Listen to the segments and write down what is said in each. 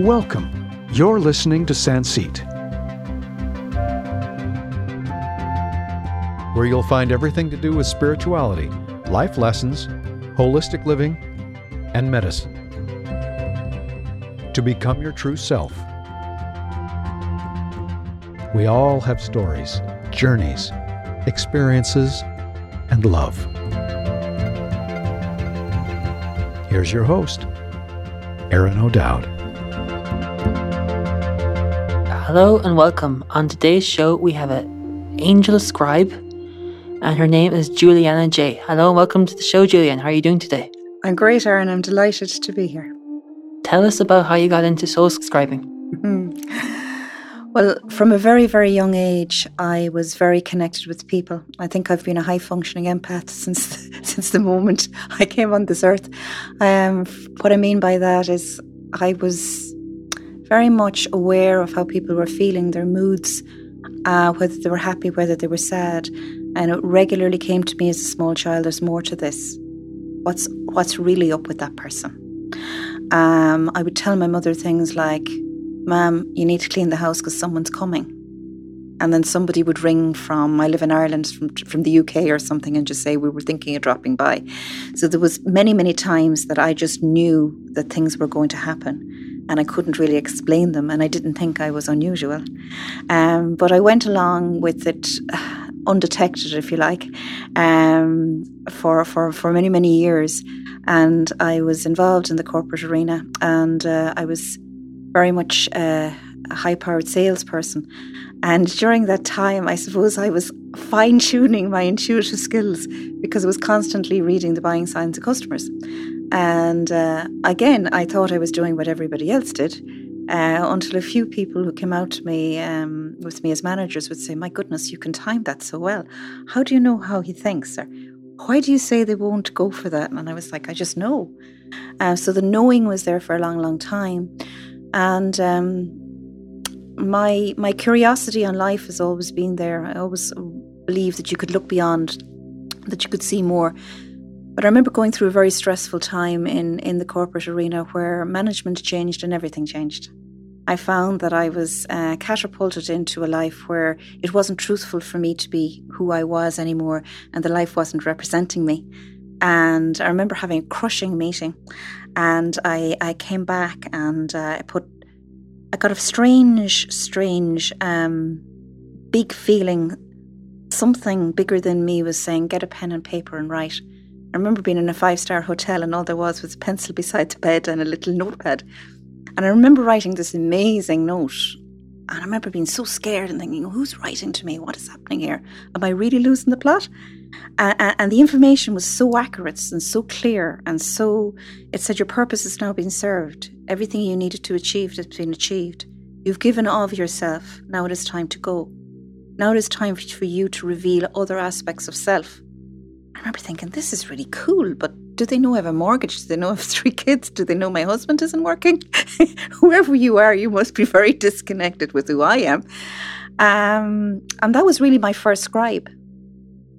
Welcome. You're listening to Sanseet, where you'll find everything to do with spirituality, life lessons, holistic living, and medicine. To become your true self. We all have stories, journeys, experiences, and love. Here's your host, Aaron O'Dowd. Hello and welcome. On today's show, we have an angel scribe, and her name is Julianna Jay. Hello and welcome to the show, Julian. How are you doing today? I'm great, Aaron. I'm delighted to be here. Tell us about how you got into soul scribing. Well, from a very, very young age, I was very connected with people. I think I've been a high functioning empath since since the moment I came on this earth. Um, what I mean by that is I was very much aware of how people were feeling, their moods, uh, whether they were happy, whether they were sad. And it regularly came to me as a small child, there's more to this. What's what's really up with that person? Um, I would tell my mother things like, Ma'am, you need to clean the house because someone's coming. And then somebody would ring from, I live in Ireland, from, from the UK or something, and just say, We were thinking of dropping by. So there was many, many times that I just knew that things were going to happen and I couldn't really explain them, and I didn't think I was unusual. Um, but I went along with it undetected, if you like, um, for, for, for many, many years. And I was involved in the corporate arena, and uh, I was very much uh, a high powered salesperson. And during that time, I suppose I was fine tuning my intuitive skills because I was constantly reading the buying signs of customers. And uh, again, I thought I was doing what everybody else did uh, until a few people who came out to me um, with me as managers would say, My goodness, you can time that so well. How do you know how he thinks? Or why do you say they won't go for that? And I was like, I just know. Uh, so the knowing was there for a long, long time. And um, my my curiosity on life has always been there. I always believed that you could look beyond, that you could see more. But I remember going through a very stressful time in, in the corporate arena where management changed and everything changed. I found that I was uh, catapulted into a life where it wasn't truthful for me to be who I was anymore, and the life wasn't representing me. And I remember having a crushing meeting, and I, I came back and uh, I put, I got a strange, strange, um, big feeling. Something bigger than me was saying, "Get a pen and paper and write." I remember being in a five star hotel and all there was was a pencil beside the bed and a little notepad. And I remember writing this amazing note. And I remember being so scared and thinking, who's writing to me? What is happening here? Am I really losing the plot? Uh, and the information was so accurate and so clear and so, it said, your purpose has now been served. Everything you needed to achieve has been achieved. You've given all of yourself. Now it is time to go. Now it is time for you to reveal other aspects of self. I remember thinking, this is really cool, but do they know I have a mortgage? Do they know I have three kids? Do they know my husband isn't working? Whoever you are, you must be very disconnected with who I am. Um, and that was really my first scribe.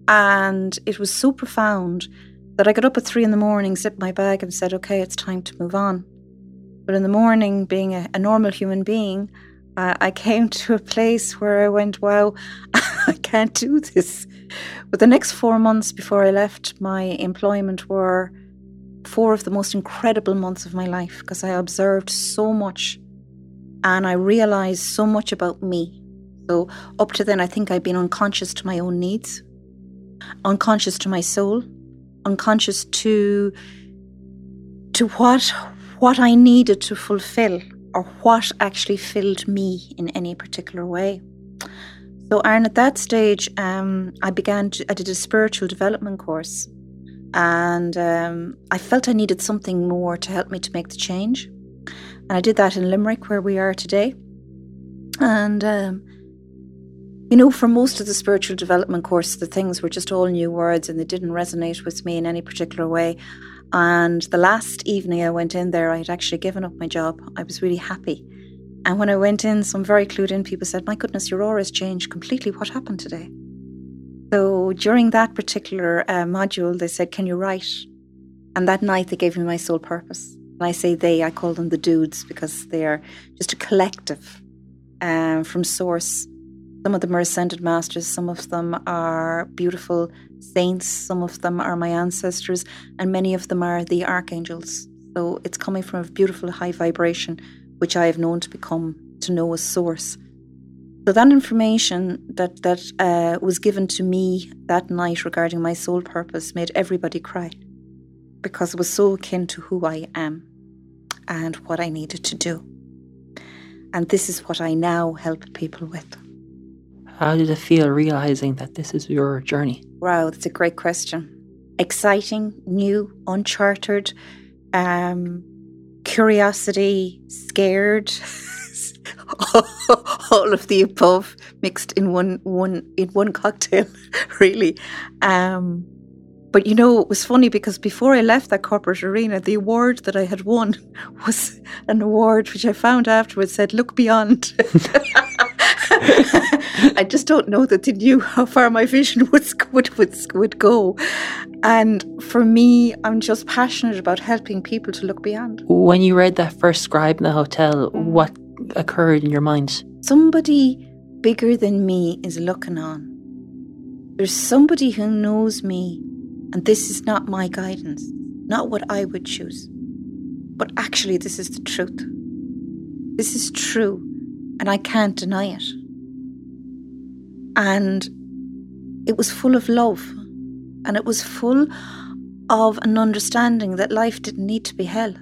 And it was so profound that I got up at three in the morning, zipped my bag, and said, okay, it's time to move on. But in the morning, being a, a normal human being, uh, I came to a place where I went, wow, I can't do this. But the next four months before I left my employment were four of the most incredible months of my life because I observed so much and I realized so much about me. So, up to then, I think I'd been unconscious to my own needs, unconscious to my soul, unconscious to to what what I needed to fulfill or what actually filled me in any particular way. So, Aaron, at that stage, um, I began to, I did a spiritual development course and um, I felt I needed something more to help me to make the change. And I did that in Limerick, where we are today. And, um, you know, for most of the spiritual development course, the things were just all new words and they didn't resonate with me in any particular way. And the last evening I went in there, I had actually given up my job. I was really happy. And when I went in, some very clued in people said, My goodness, your aura has changed completely. What happened today? So during that particular uh, module, they said, Can you write? And that night, they gave me my soul purpose. And I say they, I call them the dudes because they are just a collective um, from source. Some of them are ascended masters, some of them are beautiful saints, some of them are my ancestors, and many of them are the archangels. So it's coming from a beautiful high vibration, which I have known to become to know a source. So that information that that uh, was given to me that night regarding my soul purpose made everybody cry because it was so akin to who I am and what I needed to do. And this is what I now help people with. How did it feel realizing that this is your journey? Wow, that's a great question. Exciting, new, uncharted, um, curiosity, scared, all of the above mixed in one one in one cocktail, really. Um, but you know, it was funny because before I left that corporate arena, the award that I had won was an award which I found afterwards said, Look beyond. I just don't know that they knew how far my vision would, would, would, would go. And for me, I'm just passionate about helping people to look beyond. When you read that first scribe in the hotel, what occurred in your mind? Somebody bigger than me is looking on. There's somebody who knows me and this is not my guidance, not what I would choose. But actually, this is the truth. This is true, and I can't deny it. And it was full of love, and it was full of an understanding that life didn't need to be hell.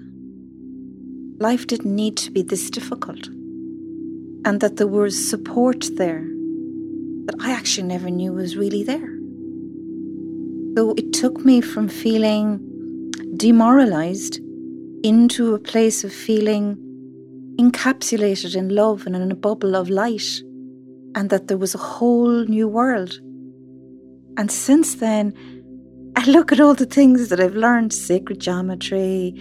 Life didn't need to be this difficult, and that there was support there that I actually never knew was really there. So it took me from feeling demoralized into a place of feeling encapsulated in love and in a bubble of light, and that there was a whole new world. And since then, I look at all the things that I've learned sacred geometry,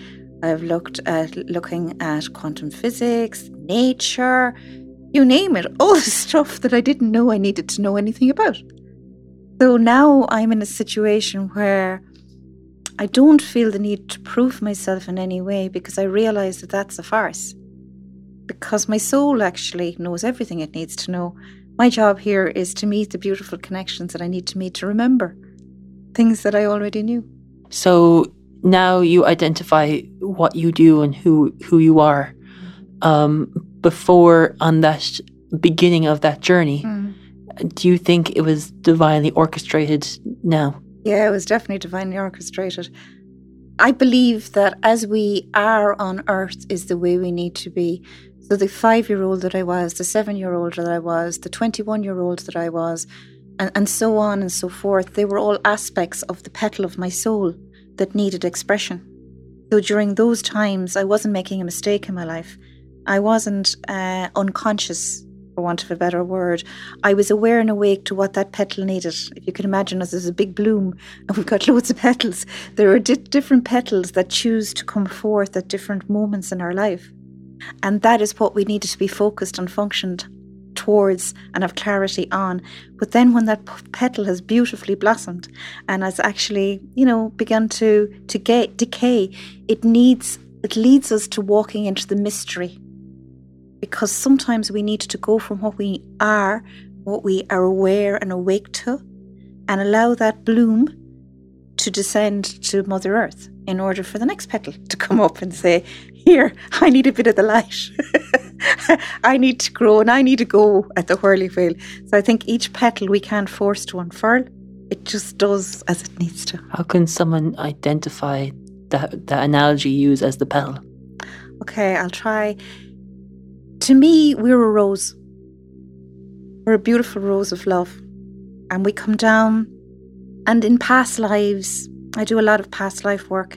I've looked at looking at quantum physics, nature, you name it, all the stuff that I didn't know I needed to know anything about. So now I'm in a situation where I don't feel the need to prove myself in any way because I realize that that's a farce. Because my soul actually knows everything it needs to know. My job here is to meet the beautiful connections that I need to meet to remember things that I already knew. So now you identify what you do and who who you are. Um, before on that beginning of that journey, mm do you think it was divinely orchestrated now? Yeah, it was definitely divinely orchestrated. I believe that as we are on earth is the way we need to be. So the five year old that I was, the seven year old that I was, the 21 year old that I was, and, and so on and so forth, they were all aspects of the petal of my soul that needed expression. So during those times, I wasn't making a mistake in my life. I wasn't uh, unconscious for want of a better word, I was aware and awake to what that petal needed. If you can imagine us as a big bloom and we've got loads of petals, there are di- different petals that choose to come forth at different moments in our life. And that is what we needed to be focused and functioned towards and have clarity on. But then when that petal has beautifully blossomed and has actually, you know, begun to to get, decay, it needs it leads us to walking into the mystery because sometimes we need to go from what we are, what we are aware and awake to, and allow that bloom to descend to Mother Earth in order for the next petal to come up and say, Here, I need a bit of the light. I need to grow and I need to go at the whirly wheel. So I think each petal we can't force to unfurl. It just does as it needs to. How can someone identify that, that analogy you use as the petal? Okay, I'll try to me, we're a rose. We're a beautiful rose of love. And we come down, and in past lives, I do a lot of past life work.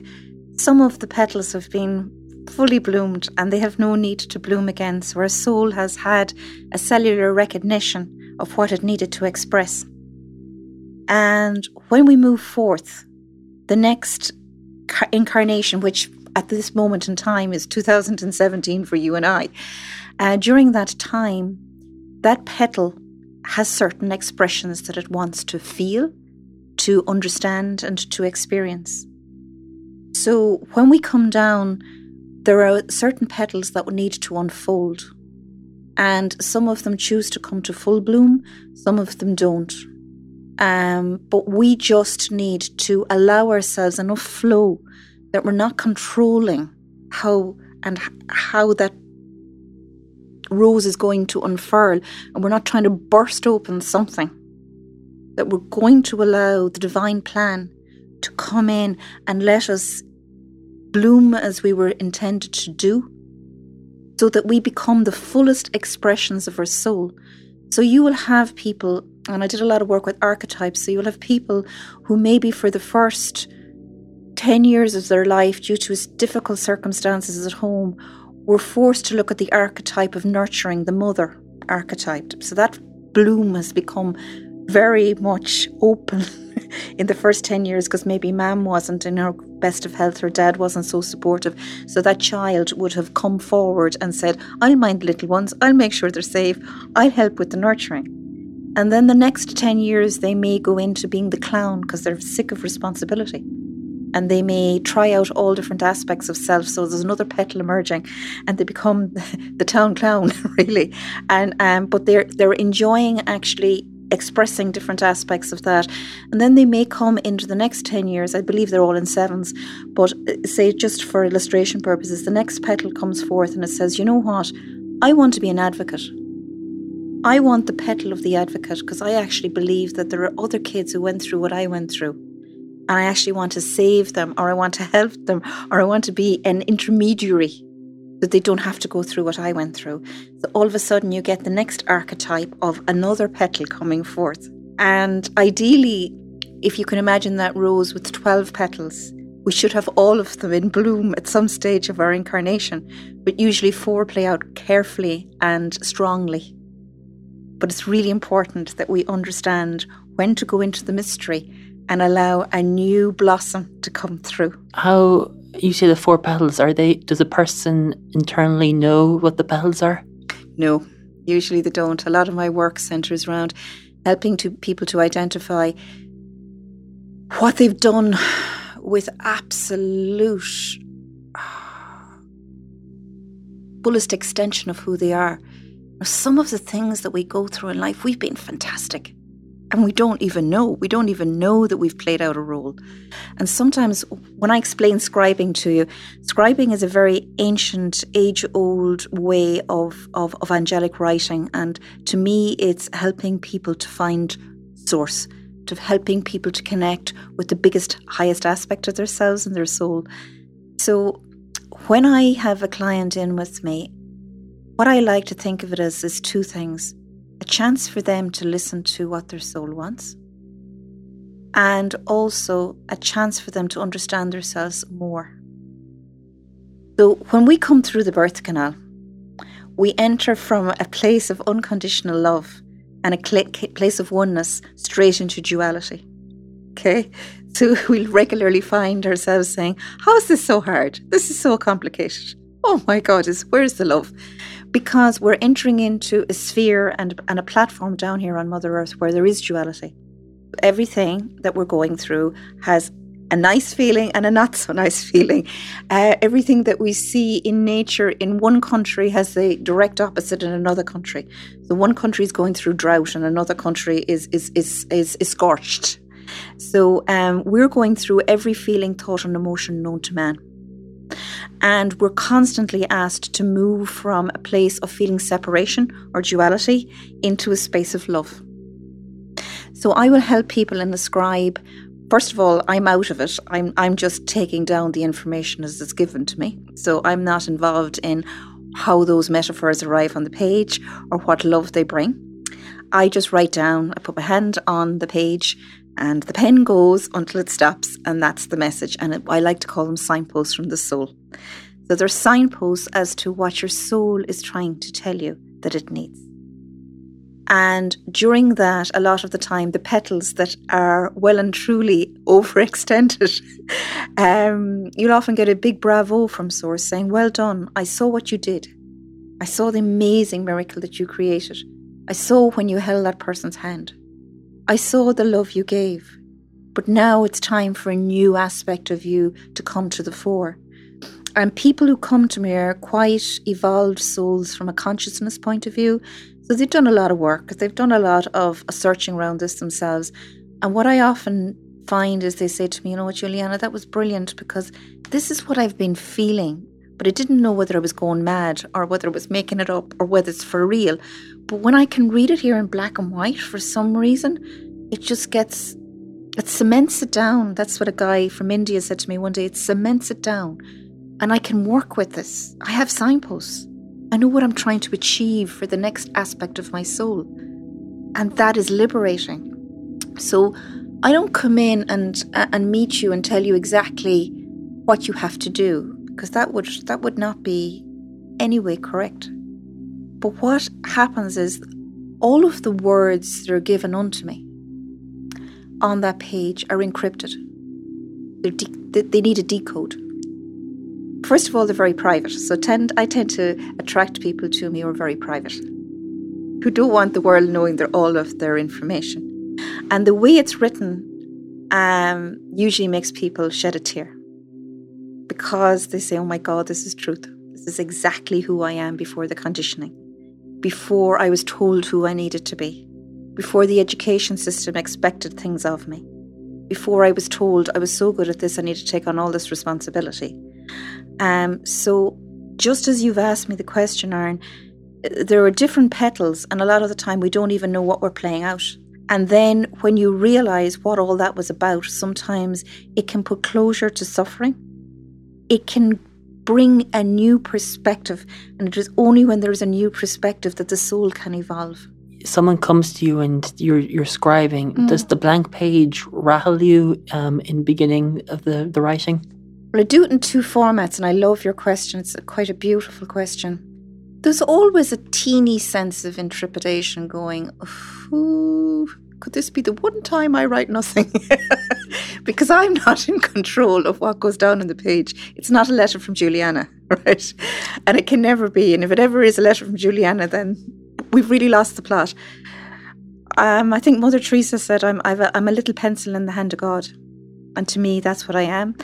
Some of the petals have been fully bloomed and they have no need to bloom again. So our soul has had a cellular recognition of what it needed to express. And when we move forth, the next incarnation, which at this moment in time is 2017 for you and I, uh, during that time, that petal has certain expressions that it wants to feel, to understand, and to experience. So when we come down, there are certain petals that need to unfold. And some of them choose to come to full bloom, some of them don't. Um, but we just need to allow ourselves enough flow that we're not controlling how and how that rose is going to unfurl, and we're not trying to burst open something. That we're going to allow the divine plan to come in and let us bloom as we were intended to do, so that we become the fullest expressions of our soul. So you will have people, and I did a lot of work with archetypes, so you'll have people who maybe for the first 10 years of their life, due to difficult circumstances at home, were forced to look at the archetype of nurturing the mother archetype. So that bloom has become very much open in the first 10 years because maybe mom wasn't in her best of health, her dad wasn't so supportive. So that child would have come forward and said, I'll mind the little ones, I'll make sure they're safe, I'll help with the nurturing. And then the next 10 years, they may go into being the clown because they're sick of responsibility and they may try out all different aspects of self. So there's another petal emerging, and they become the town clown, really. And um, but they're they're enjoying actually expressing different aspects of that. And then they may come into the next 10 years. I believe they're all in sevens. But uh, say, just for illustration purposes, the next petal comes forth and it says, you know what? I want to be an advocate. I want the petal of the advocate because I actually believe that there are other kids who went through what I went through and I actually want to save them or I want to help them or I want to be an intermediary that they don't have to go through what I went through. So all of a sudden you get the next archetype of another petal coming forth. And ideally, if you can imagine that rose with 12 petals, we should have all of them in bloom at some stage of our incarnation, but usually four play out carefully and strongly. But it's really important that we understand when to go into the mystery and allow a new blossom to come through. How you say the four petals are they does a person internally know what the petals are? No, usually they don't. A lot of my work centers around helping to people to identify what they've done with absolute fullest extension of who they are. Some of the things that we go through in life, we've been fantastic and we don't even know. We don't even know that we've played out a role. And sometimes when I explain scribing to you, scribing is a very ancient, age old way of, of, of angelic writing. And to me, it's helping people to find source, to helping people to connect with the biggest, highest aspect of themselves and their soul. So when I have a client in with me, what I like to think of it as is two things a chance for them to listen to what their soul wants, and also a chance for them to understand themselves more. So, when we come through the birth canal, we enter from a place of unconditional love and a place of oneness straight into duality. Okay? So we'll regularly find ourselves saying, How is this so hard? This is so complicated. Oh my God, is where's the love? Because we're entering into a sphere and, and a platform down here on Mother Earth where there is duality. Everything that we're going through has a nice feeling and a not so nice feeling. Uh, everything that we see in nature in one country has the direct opposite in another country. The one country is going through drought and another country is is is is, is scorched. So um, we're going through every feeling, thought, and emotion known to man. And we're constantly asked to move from a place of feeling separation or duality into a space of love. So I will help people in the scribe. First of all, I'm out of it. I'm I'm just taking down the information as it's given to me. So I'm not involved in how those metaphors arrive on the page or what love they bring. I just write down, I put my hand on the page and the pen goes until it stops, and that's the message. And it, I like to call them signposts from the soul. So they're signposts as to what your soul is trying to tell you that it needs. And during that, a lot of the time, the petals that are well and truly overextended, um, you'll often get a big bravo from Source saying, Well done, I saw what you did. I saw the amazing miracle that you created. I saw when you held that person's hand. I saw the love you gave, but now it's time for a new aspect of you to come to the fore. And people who come to me are quite evolved souls from a consciousness point of view. So they've done a lot of work, they've done a lot of searching around this themselves. And what I often find is they say to me, you know what, Julianna, that was brilliant because this is what I've been feeling. But I didn't know whether I was going mad or whether I was making it up or whether it's for real. But when I can read it here in black and white for some reason, it just gets, it cements it down. That's what a guy from India said to me one day. It cements it down. And I can work with this. I have signposts. I know what I'm trying to achieve for the next aspect of my soul. And that is liberating. So I don't come in and uh, and meet you and tell you exactly what you have to do because that would that would not be anyway correct. But what happens is all of the words that are given unto me on that page are encrypted. De- they need a decode. First of all, they're very private. So tend I tend to attract people to me who are very private, who don't want the world knowing their, all of their information. And the way it's written um, usually makes people shed a tear because they say, oh my God, this is truth. This is exactly who I am before the conditioning, before I was told who I needed to be, before the education system expected things of me, before I was told I was so good at this, I need to take on all this responsibility. Um, so, just as you've asked me the question, Aaron, there are different petals, and a lot of the time we don't even know what we're playing out. And then when you realize what all that was about, sometimes it can put closure to suffering. It can bring a new perspective. And it is only when there is a new perspective that the soul can evolve. Someone comes to you and you're you're scribing. Mm. Does the blank page rattle you um, in beginning of the, the writing? Well, I do it in two formats, and I love your question. It's quite a beautiful question. There's always a teeny sense of intrepidation going, Ooh, could this be the one time I write nothing? because I'm not in control of what goes down on the page. It's not a letter from Julianna, right? And it can never be. And if it ever is a letter from Julianna, then we've really lost the plot. Um, I think Mother Teresa said, I'm, a, I'm a little pencil in the hand of God. And to me, that's what I am.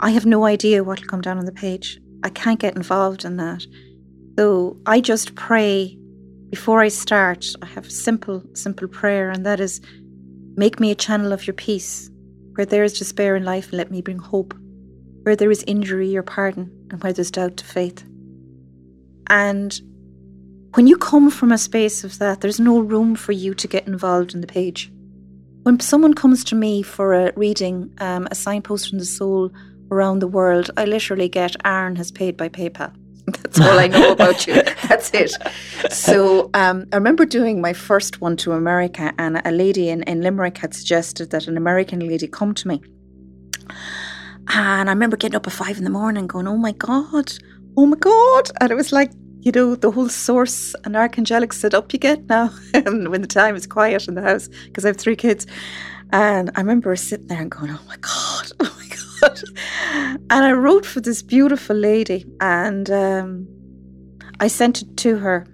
I have no idea what will come down on the page. I can't get involved in that. So I just pray before I start, I have a simple, simple prayer, and that is make me a channel of your peace. Where there is despair in life, let me bring hope. Where there is injury, your pardon, and where there's doubt to faith. And when you come from a space of that, there's no room for you to get involved in the page. When someone comes to me for a reading, um, a signpost from the soul around the world, I literally get Aaron has paid by PayPal. That's all I know about you. That's it. So um, I remember doing my first one to America, and a lady in, in Limerick had suggested that an American lady come to me. And I remember getting up at five in the morning going, oh my God, oh my God. And it was like, you know, the whole source and archangelic set up you get now when the time is quiet in the house because I have three kids. And I remember sitting there and going, oh my God, oh my God. And I wrote for this beautiful lady and um, I sent it to her.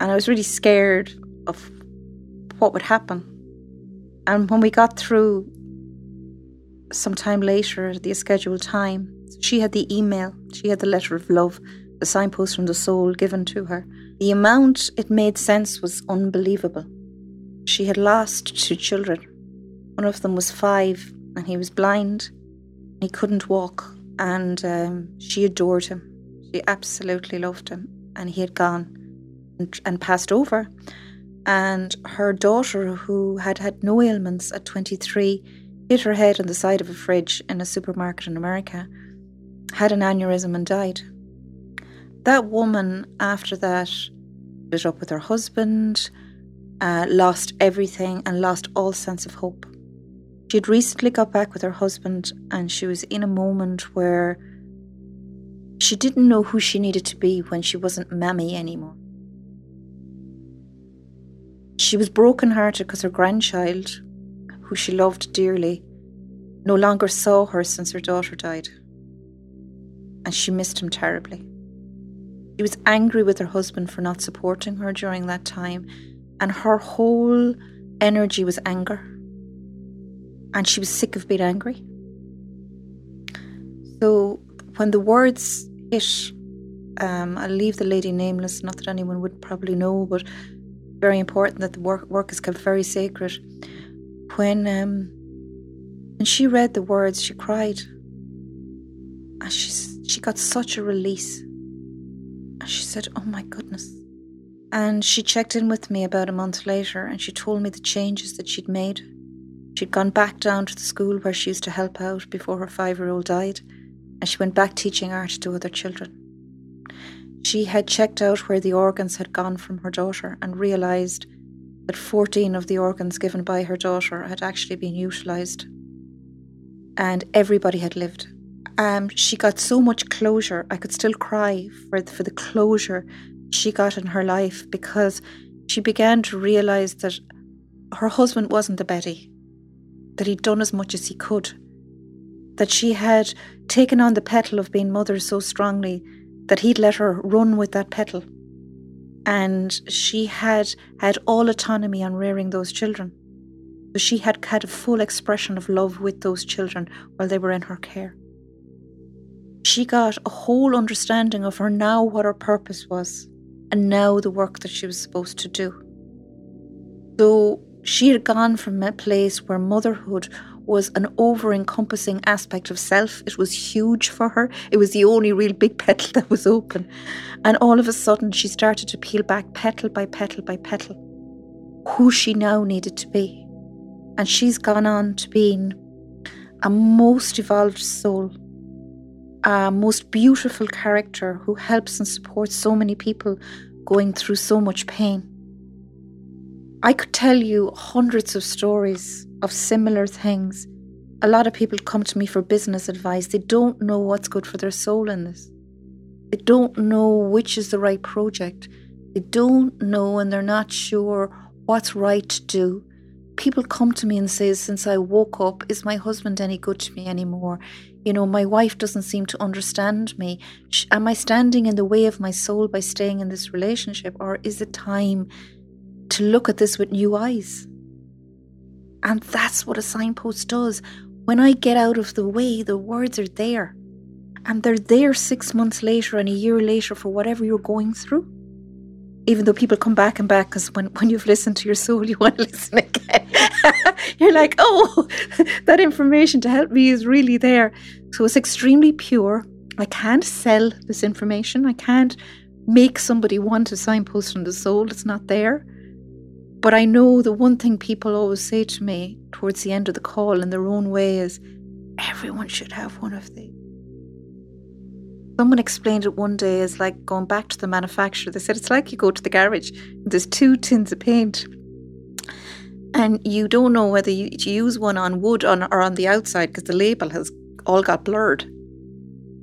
And I was really scared of what would happen. And when we got through some time later, at the scheduled time, she had the email, she had the letter of love, the signpost from the soul given to her. The amount it made sense was unbelievable. She had lost two children. One of them was five, and he was blind. He couldn't walk, and um, she adored him. She absolutely loved him, and he had gone and, and passed over. And her daughter, who had had no ailments at 23, hit her head on the side of a fridge in a supermarket in America, had an aneurysm, and died. That woman, after that, split up with her husband, uh, lost everything, and lost all sense of hope. She had recently got back with her husband, and she was in a moment where she didn't know who she needed to be when she wasn't Mammy anymore. She was brokenhearted because her grandchild, who she loved dearly, no longer saw her since her daughter died. And she missed him terribly. Was angry with her husband for not supporting her during that time, and her whole energy was anger and she was sick of being angry. So when the words hit, um, I'll leave the lady nameless, not that anyone would probably know, but very important that the work, work is kept very sacred. When, um, when she read the words, she cried. And she, she got such a release. And she said, Oh my goodness. And she checked in with me about a month later and she told me the changes that she'd made. She'd gone back down to the school where she used to help out before her five year old died, and she went back teaching art to other children. She had checked out where the organs had gone from her daughter and realised that 14 of the organs given by her daughter had actually been utilised. And everybody had lived. Um, she got so much closure. I could still cry for, for the closure she got in her life because she began to realise that her husband wasn't the Betty, that he'd done as much as he could, that she had taken on the petal of being mother so strongly that he'd let her run with that petal. And she had had all autonomy on rearing those children. So she had had a full expression of love with those children while they were in her care. She got a whole understanding of her now what her purpose was, and now the work that she was supposed to do. So she had gone from a place where motherhood was an over encompassing aspect of self. It was huge for her. It was the only real big petal that was open. And all of a sudden, she started to peel back petal by petal by petal who she now needed to be. And she's gone on to being a most evolved soul, a most beautiful character who helps and supports so many people going through so much pain. I could tell you hundreds of stories of similar things. A lot of people come to me for business advice. They don't know what's good for their soul in this. They don't know which is the right project. They don't know and they're not sure what's right to do. People come to me and say, Since I woke up, is my husband any good to me anymore? You know, my wife doesn't seem to understand me. Am I standing in the way of my soul by staying in this relationship? Or is it time to look at this with new eyes. And that's what a signpost does. When I get out of the way, the words are there. And they're there six months later and a year later for whatever you're going through. Even though people come back and back, because when, when you've listened to your soul, you want to listen again. you're like, oh, that information to help me is really there. So it's extremely pure. I can't sell this information. I can't make somebody want a signpost from the soul. It's not there. But I know the one thing people always say to me towards the end of the call in their own way is everyone should have one of these. Someone explained it one day as like going back to the manufacturer. They said it's like you go to the garage, there's two tins of paint, and you don't know whether you, use one on wood on, or on the outside because the label has all got blurred.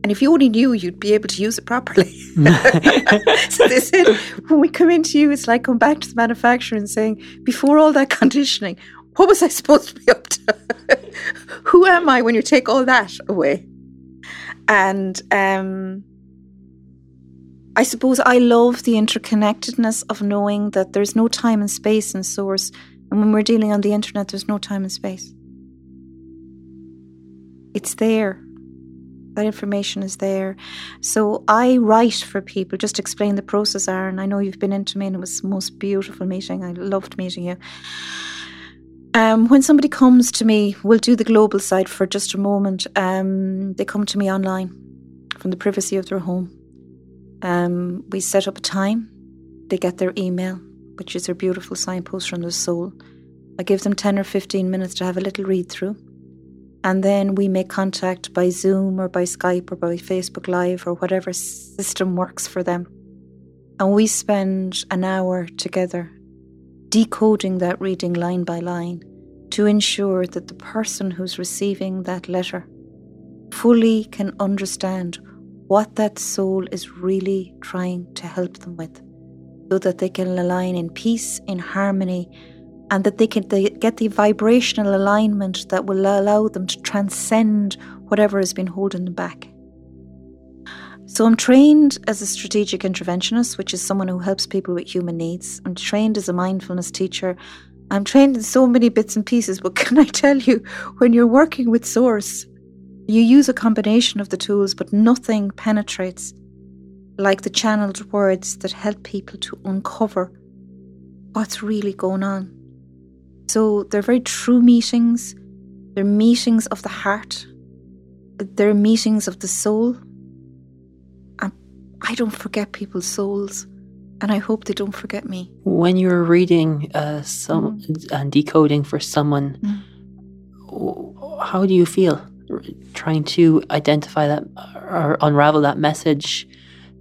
And if you only knew, you'd be able to use it properly. so they said, when we come into you, it's like going back to the manufacturer and saying, before all that conditioning, what was I supposed to be up to? Who am I when you take all that away? And um, I suppose I love the interconnectedness of knowing that there's no time and space in source. And when we're dealing on the internet, there's no time and space. It's there that information is there. So I write for people, just explain the process, Aaron. I know you've been into me and it was the most beautiful meeting. I loved meeting you. Um, when somebody comes to me, we'll do the global side for just a moment. Um, they come to me online from the privacy of their home. Um, we set up a time. They get their email, which is their beautiful signpost from the soul. I give them 10 or 15 minutes to have a little read through. And then we make contact by Zoom or by Skype or by Facebook Live or whatever system works for them. And we spend an hour together decoding that reading line by line to ensure that the person who's receiving that letter fully can understand what that soul is really trying to help them with so that they can align in peace, in harmony, and that they can they get the vibrational alignment that will allow them to transcend whatever has been holding them back. So, I'm trained as a strategic interventionist, which is someone who helps people with human needs. I'm trained as a mindfulness teacher. I'm trained in so many bits and pieces, but can I tell you, when you're working with Source, you use a combination of the tools, but nothing penetrates like the channeled words that help people to uncover what's really going on. So they're very true meetings, they're meetings of the heart, they're meetings of the soul. I don't forget people's souls, and I hope they don't forget me. When you're reading uh, some mm. and decoding for someone, mm. how do you feel trying to identify that or unravel that message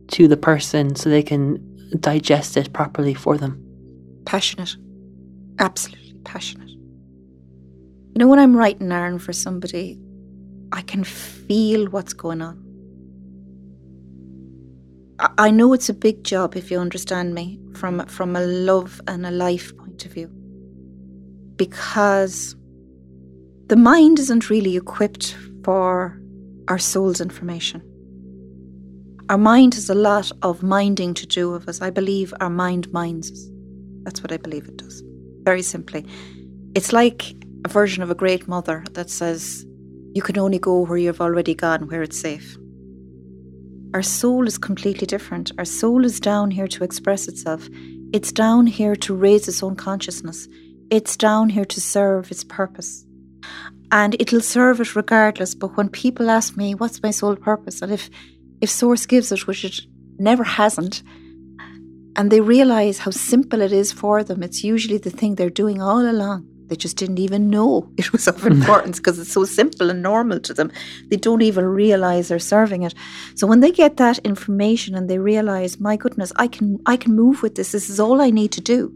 to the person so they can digest it properly for them? Passionate. Absolutely passionate. You know, when I'm writing Aaron for somebody, I can feel what's going on. I know it's a big job if you understand me from from a love and a life point of view. Because the mind isn't really equipped for our soul's information. Our mind has a lot of minding to do with us. I believe our mind minds us. That's what I believe it does. Very simply. It's like a version of a great mother that says, You can only go where you've already gone, where it's safe. Our soul is completely different. Our soul is down here to express itself. It's down here to raise its own consciousness. It's down here to serve its purpose. And it'll serve it regardless. But when people ask me, what's my soul purpose? And if, if Source gives it, which it never hasn't, and they realize how simple it is for them, it's usually the thing they're doing all along. They just didn't even know it was of importance because it's so simple and normal to them. They don't even realize they're serving it. So when they get that information and they realize, my goodness, I can I can move with this. This is all I need to do.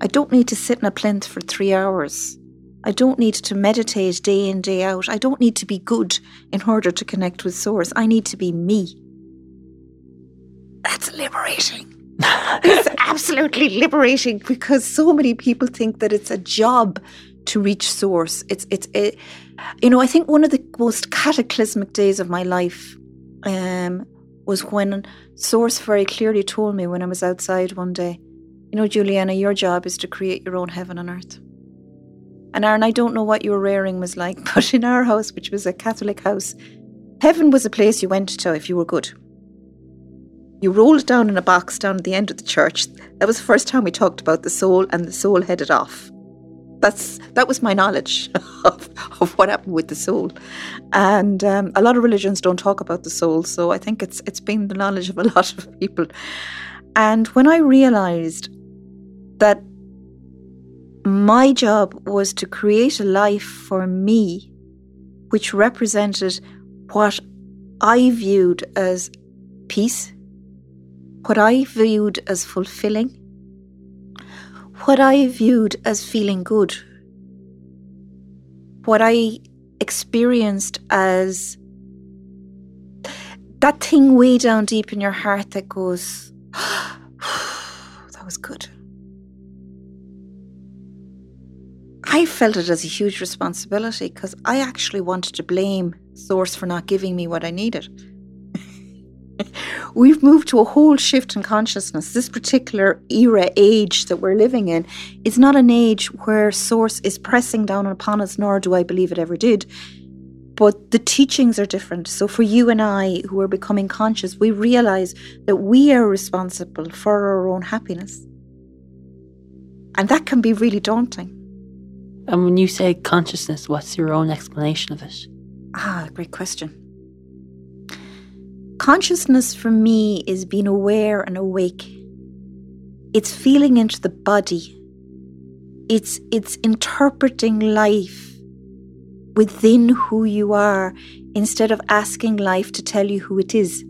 I don't need to sit in a plinth for three hours. I don't need to meditate day in, day out. I don't need to be good in order to connect with Source. I need to be me. That's liberating. It's absolutely liberating because so many people think that it's a job to reach source. It's it's it, you know I think one of the most cataclysmic days of my life um, was when source very clearly told me when I was outside one day, you know Julianna, your job is to create your own heaven on earth. And Aaron, I don't know what your rearing was like, but in our house, which was a Catholic house, heaven was a place you went to if you were good. You rolled down in a box down at the end of the church. That was the first time we talked about the soul, and the soul headed off. That's that was my knowledge of, of what happened with the soul, and um, a lot of religions don't talk about the soul. So I think it's it's been the knowledge of a lot of people. And when I realised that my job was to create a life for me, which represented what I viewed as peace, what I viewed as fulfilling, what I viewed as feeling good, what I experienced as that thing way down deep in your heart that goes, that was good. I felt it as a huge responsibility because I actually wanted to blame Source for not giving me what I needed. We've moved to a whole shift in consciousness. This particular era, age that we're living in, is not an age where Source is pressing down upon us, nor do I believe it ever did. But the teachings are different. So, for you and I who are becoming conscious, we realize that we are responsible for our own happiness. And that can be really daunting. And when you say consciousness, what's your own explanation of it? Ah, great question. Consciousness for me is being aware and awake. It's feeling into the body. It's it's interpreting life within who you are instead of asking life to tell you who it is.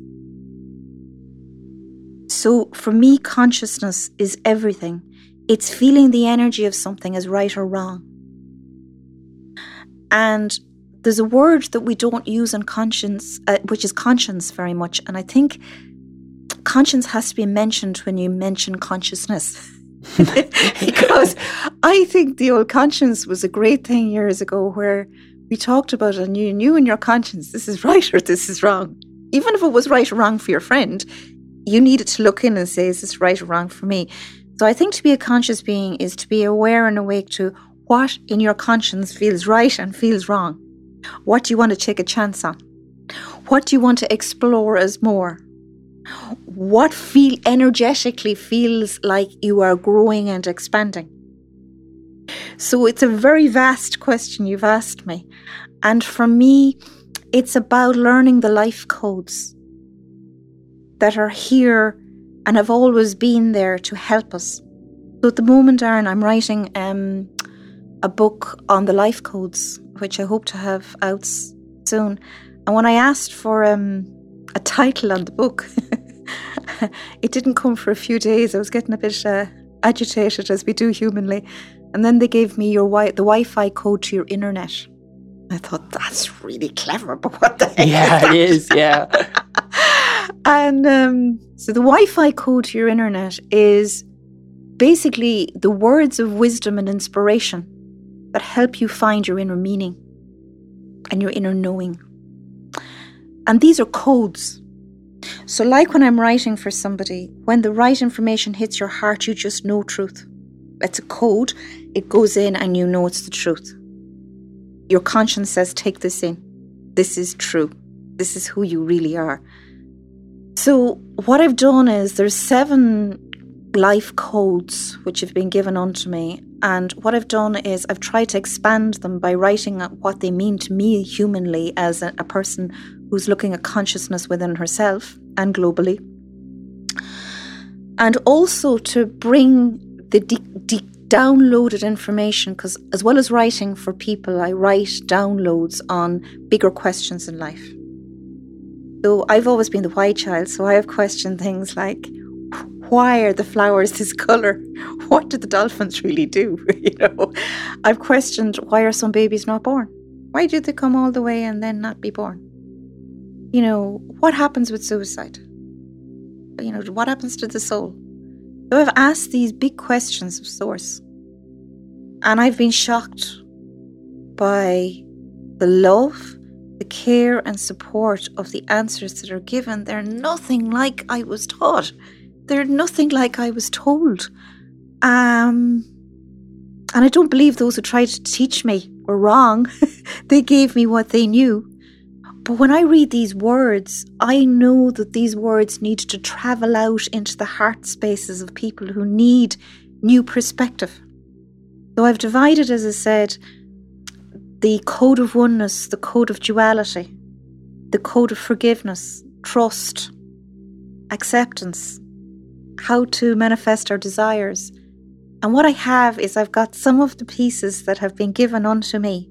So for me consciousness is everything. It's feeling the energy of something as right or wrong. And there's a word that we don't use in conscience, uh, which is conscience very much. And I think conscience has to be mentioned when you mention consciousness. because I think the old conscience was a great thing years ago where we talked about and you knew in your conscience this is right or this is wrong. Even if it was right or wrong for your friend, you needed to look in and say, is this right or wrong for me? So I think to be a conscious being is to be aware and awake to what in your conscience feels right and feels wrong. What do you want to take a chance on? What do you want to explore as more? What feel energetically feels like you are growing and expanding? So it's a very vast question you've asked me. And for me, it's about learning the life codes that are here and have always been there to help us. So at the moment, Aaron, I'm writing um, a book on the life codes, which I hope to have out soon. And when I asked for um, a title on the book, it didn't come for a few days. I was getting a bit uh, agitated, as we do humanly. And then they gave me your wi- the Wi-Fi code to your Inner-net. I thought that's really clever, but what the heck? Yeah, is it is. Yeah. and um, so the Wi-Fi code to your Inner-net is basically the words of wisdom and inspiration that help you find your inner meaning and your inner knowing. And these are codes. So, like when I'm writing for somebody, when the right information hits your heart, you just know truth. It's a code, it goes in, and you know it's the truth. Your conscience says, Take this in. This is true. This is who you really are. So, what I've done is there's seven life codes which have been given onto me. And what I've done is I've tried to expand them by writing what they mean to me humanly as a, a person who's looking at consciousness within herself and globally. And also to bring the de- de- downloaded information, because as well as writing for people, I write downloads on bigger questions in life. So I've always been the why child, so I have questioned things like why are the flowers this color? What do the dolphins really do? you know, I've questioned why are some babies not born? Why do they come all the way and then not be born? You know, what happens with suicide? You know, what happens to the soul? So I've asked these big questions of Source, and I've been shocked by the love, the care, and support of the answers that are given. They're nothing like I was taught. They're nothing like I was told. Um, and I don't believe those who tried to teach me were wrong. they gave me what they knew. But when I read these words, I know that these words need to travel out into the heart spaces of people who need new perspective. So I've divided, as I said, the code of oneness, the code of duality, the code of forgiveness, trust, acceptance, how to manifest our desires. And what I have is I've got some of the pieces that have been given unto me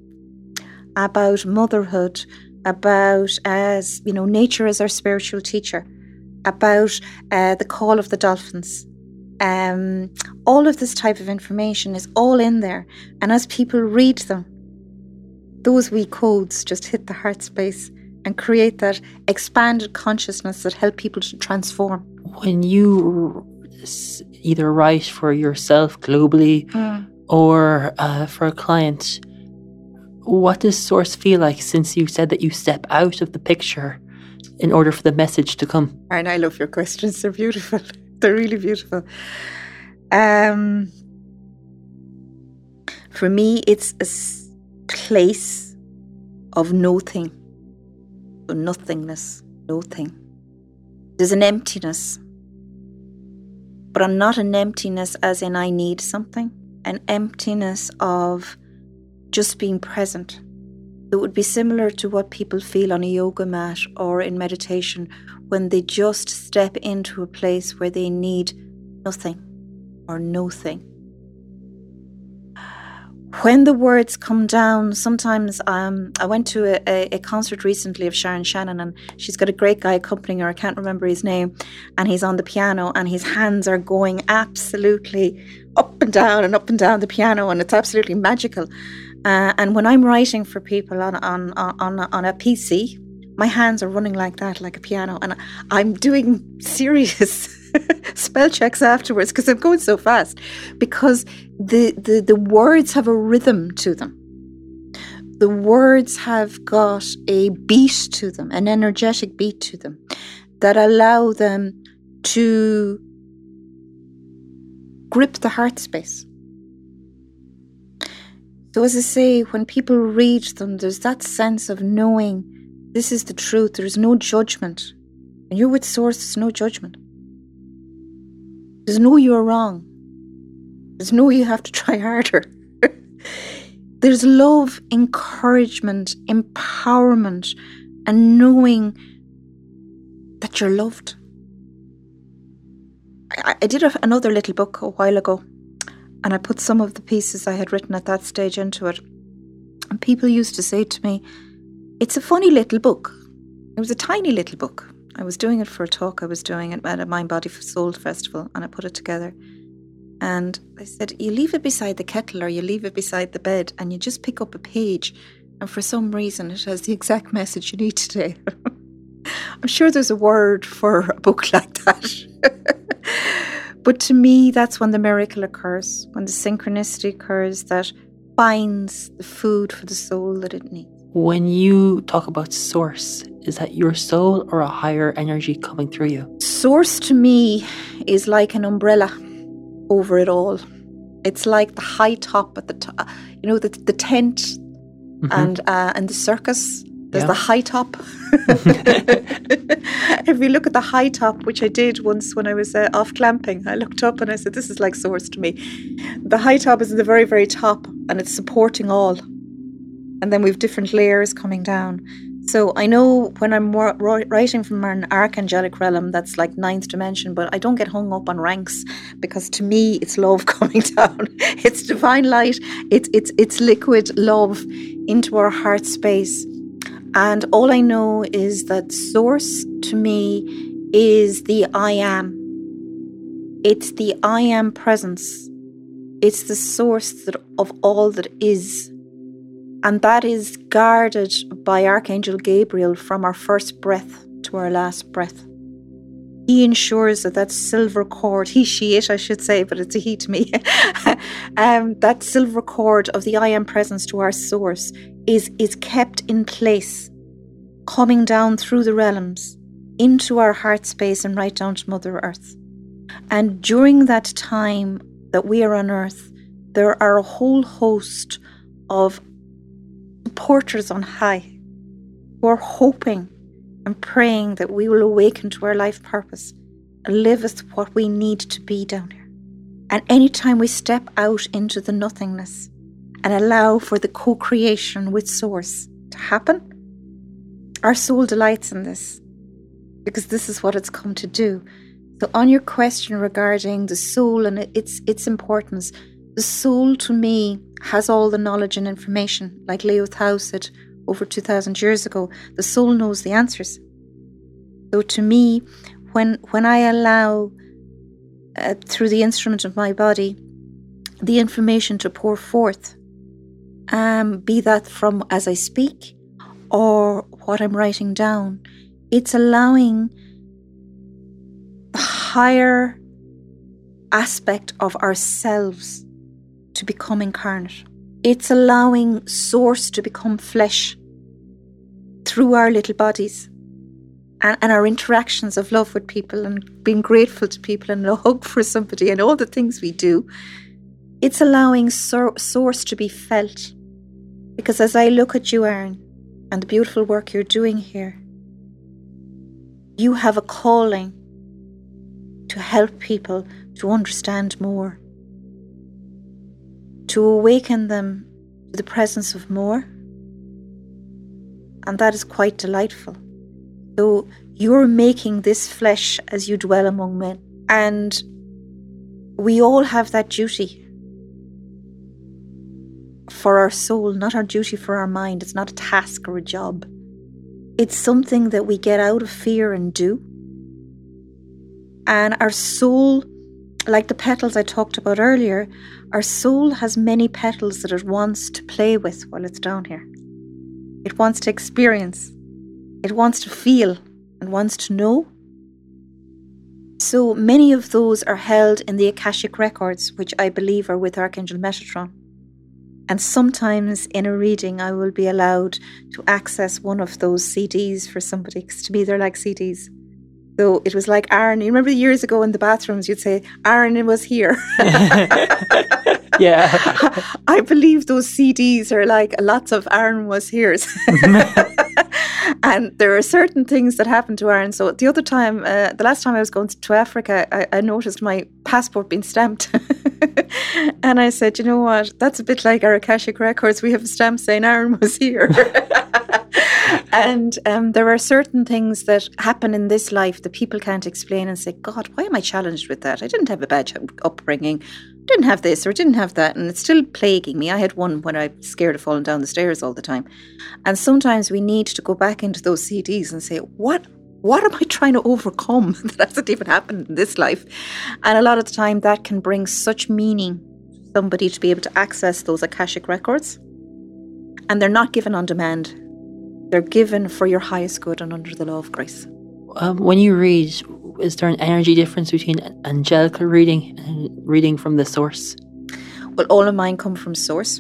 about motherhood, about as you know nature as our spiritual teacher about uh, the call of the dolphins. Um, all of this type of information is all in there. And as people read them those wee codes just hit the heart space and create that expanded consciousness that help people to transform when you either write for yourself globally mm. or uh, for a client what does Source feel like since you said that you step out of the picture in order for the message to come? And I love your questions. They're beautiful. They're really beautiful. Um, for me, it's a place of nothing, so nothingness, nothing. There's an emptiness, but I'm not an emptiness as in I need something, an emptiness of just being present. It would be similar to what people feel on a yoga mat or in meditation when they just step into a place where they need nothing or nothing. When the words come down, sometimes um, I went to a, a, concert recently of Sharon Shannon, and she's got a great guy accompanying her. I can't remember his name, and he's on the piano, and his hands are going absolutely up and down and up and down the piano, and it's absolutely magical. Uh, and when I'm writing for people on, on, on, on a PC, my hands are running like that, like a piano. And I'm doing serious spell checks afterwards because I'm going so fast. Because the, the, the words have a rhythm to them. The words have got a beat to them, an energetic beat to them that allow them to grip the heart space So, as I say, when people read them, there's that sense of knowing this is the truth. There's no judgment. And you're with Source, there's no judgment. There's no you're wrong. There's no you have to try harder. there's love, encouragement, empowerment, and knowing that you're loved. I, I did a, another little book a while ago and I put some of the pieces I had written at that stage into it. And people used to say to me, It's a funny little book. It was a tiny little book. I was doing it for a talk I was doing it at a Mind Body Soul Festival, and I put it together. And I said, You leave it beside the kettle or you leave it beside the bed, and you just pick up a page, and for some reason it has the exact message you need today. I'm sure there's a word for a book like that. But to me, that's when the miracle occurs, when the synchronicity occurs that finds the food for the soul that it needs. When you talk about source, is that your soul or a higher energy coming through you? Source to me is like an umbrella over it all. It's like the high top at the top, you know, the, the tent mm-hmm. and uh, and the circus there's yeah. the high top. if you look at the high top, which I did once when I was uh, off clamping, I looked up and I said, This is like source to me. The high top is in the very, very top and it's supporting all. And then we've different layers coming down. So I know when I'm writing from an archangelic realm, that's like ninth dimension, but I don't get hung up on ranks because to me it's love coming down. It's divine light. It's it's it's liquid love into our heart space. And all I know is that source to me is the I am. It's the I am presence. It's the source that, of all that is. And that is guarded by Archangel Gabriel from our first breath to our last breath. He ensures that that silver cord, he, she, it, I should say, but it's a he to me, um, that silver cord of the I am presence to our source is, is kept in place, coming down through the realms into our heart space and right down to Mother Earth. And during that time that we are on Earth, there are a whole host of supporters on high who are hoping and praying that we will awaken to our life purpose and live as what we need to be down here. And anytime we step out into the nothingness, and allow for the co creation with Source to happen. Our soul delights in this because this is what it's come to do. So, on your question regarding the soul and its, its importance, the soul to me has all the knowledge and information, like Lao Tzu said over 2,000 years ago. The soul knows the answers. So, to me, when, when I allow uh, through the instrument of my body the information to pour forth, um, be that from as I speak or what I'm writing down. It's allowing the higher aspect of ourselves to become incarnate. It's allowing source to become flesh through our little bodies and, and our interactions of love with people and being grateful to people and a hug for somebody and all the things we do it's allowing source to be felt. Because as I look at you, Aaron, and the beautiful work you're doing here, you have a calling to help people to understand more, to awaken them to the presence of more. And that is quite delightful. So you're making this flesh as you dwell among men. And we all have that duty for our soul, not our duty for our mind. It's not a task or a job. It's something that we get out of fear and do. And our soul, like the petals I talked about earlier, our soul has many petals that it wants to play with while it's down here. It wants to experience, it wants to feel, and wants to know. So many of those are held in the Akashic records, which I believe are with Archangel Metatron. And sometimes in a reading, I will be allowed to access one of those CDs for somebody, to me, they're like CDs. So it was like Aaron. You remember years ago in the bathrooms, you'd say, Aaron was here. Yeah. I believe those CDs are like lots of Aaron was here's. and there are certain things that happen to Aaron. So the other time, uh, the last time I was going to Africa, I, I noticed my passport being stamped. and I said, you know what? That's a bit like our Akashic Records. We have a stamp saying Aaron was here. And um, there are certain things that happen in this life that people can't explain and say, God, why am I challenged with that? I didn't have a bad upbringing didn't have this or didn't have that, and it's still plaguing me. I had one when I was scared of falling down the stairs all the time. And sometimes we need to go back into those CDs and say, what what am I trying to overcome that hasn't even happened in this life? And a lot of the time that can bring such meaning to somebody to be able to access those Akashic records. And they're not given on demand. They're given for your highest good and under the law of grace. Um, when you read, is there an energy difference between angelical reading and reading from the source? Well, all of mine come from source.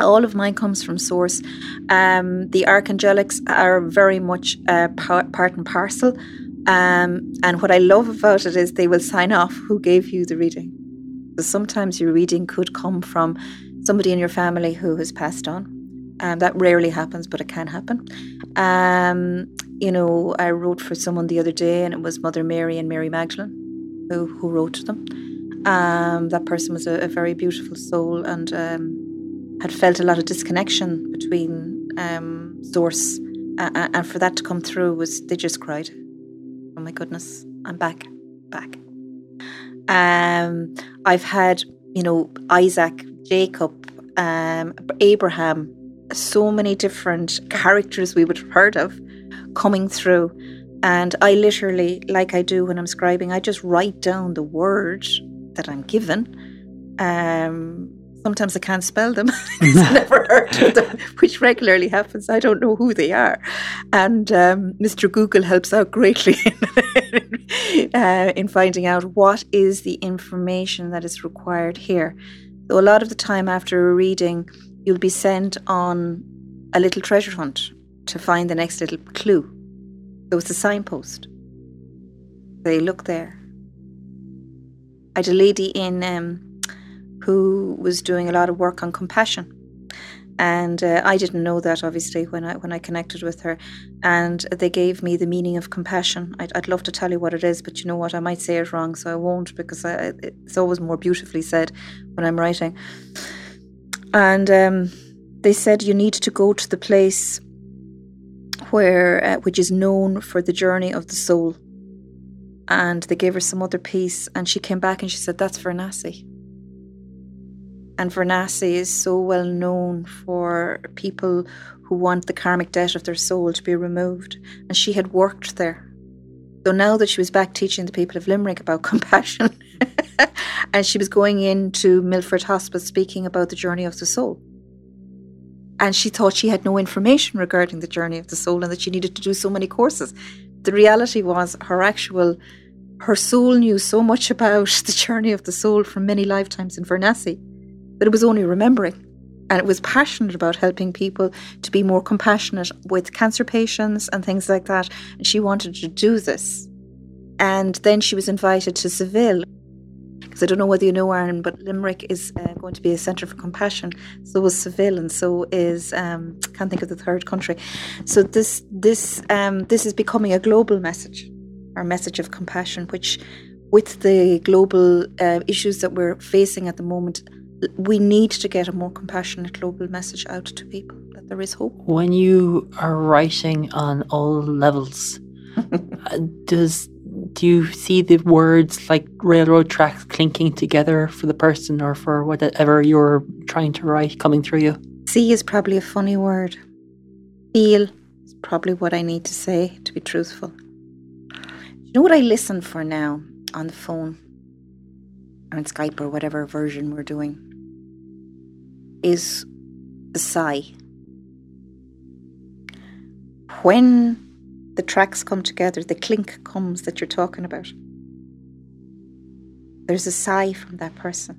All of mine comes from source. Um, the archangelics are very much uh, part and parcel. Um, and what I love about it is they will sign off who gave you the reading. So sometimes your reading could come from somebody in your family who has passed on. Um, that rarely happens, but it can happen. Um, you know, I wrote for someone the other day, and it was Mother Mary and Mary Magdalene who, who wrote to them. Um, that person was a, a, very beautiful soul and um, had felt a lot of disconnection between um, Source, uh, and for that to come through was they just cried. Oh my goodness, I'm back, back. Um, I've had, you know, Isaac, Jacob, um, Abraham, so many different characters we would have heard of coming through. And I literally, like I do when I'm scribing, I just write down the word that I'm given. Um, sometimes I can't spell them I've never heard of them, which regularly happens. I don't know who they are. And um, Mr. Google helps out greatly uh, in finding out what is the information that is required here. So, a lot of the time after a reading, you'll be sent on a little treasure hunt to find the next little clue. There was a signpost. They look there. I had a lady in um, who was doing a lot of work on compassion, and uh, I didn't know that obviously when I when I connected with her, and they gave me the meaning of compassion. I'd, I'd love to tell you what it is, but you know what? I might say it wrong, so I won't because I, it's always more beautifully said when I'm writing. And um, they said you need to go to the place where uh, which is known for the journey of the soul. And they gave her some other piece, and she came back and she said, "That's Varanasi." And Varanasi is so well known for people who want the karmic debt of their soul to be removed, and she had worked there. So now that she was back teaching the people of Limerick about compassion, and she was going into Milford Hospice speaking about the journey of the soul and she thought she had no information regarding the journey of the soul and that she needed to do so many courses. The reality was her actual her soul knew so much about the journey of the soul from many lifetimes in Varanasi that it was only remembering. And it was passionate about helping people to be more compassionate with cancer patients and things like that. And she wanted to do this. And then she was invited to Seville I don't know whether you know Aaron, but Limerick is uh, going to be a centre for compassion. So is Seville, and so is um, can't think of the third country. So this this um, this is becoming a global message, our message of compassion, which with the global uh, issues that we're facing at the moment, we need to get a more compassionate global message out to people that there is hope. When you are writing on all levels, uh, does do you see the words like railroad tracks clinking together for the person or for whatever you're trying to write coming through you? See is probably a funny word. Feel is probably what I need to say to be truthful. You know what I listen for now on the phone or on Skype or whatever version we're doing? Is the sigh. When the tracks come together, the clink comes that you're talking about. There's a sigh from that person.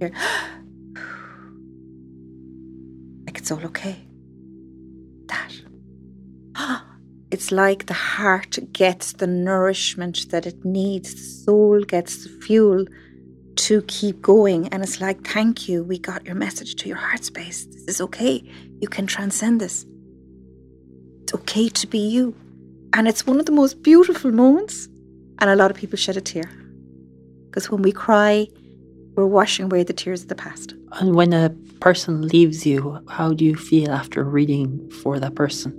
You're like it's all okay. That. It's like the heart gets the nourishment that it needs, the soul gets the fuel to keep going. And it's like, thank you, we got your message to your heart space. This is okay. You can transcend this. It's okay to be you. And it's one of the most beautiful moments. And a lot of people shed a tear. Because when we cry, we're washing away the tears of the past. And when a person leaves you, how do you feel after reading for that person?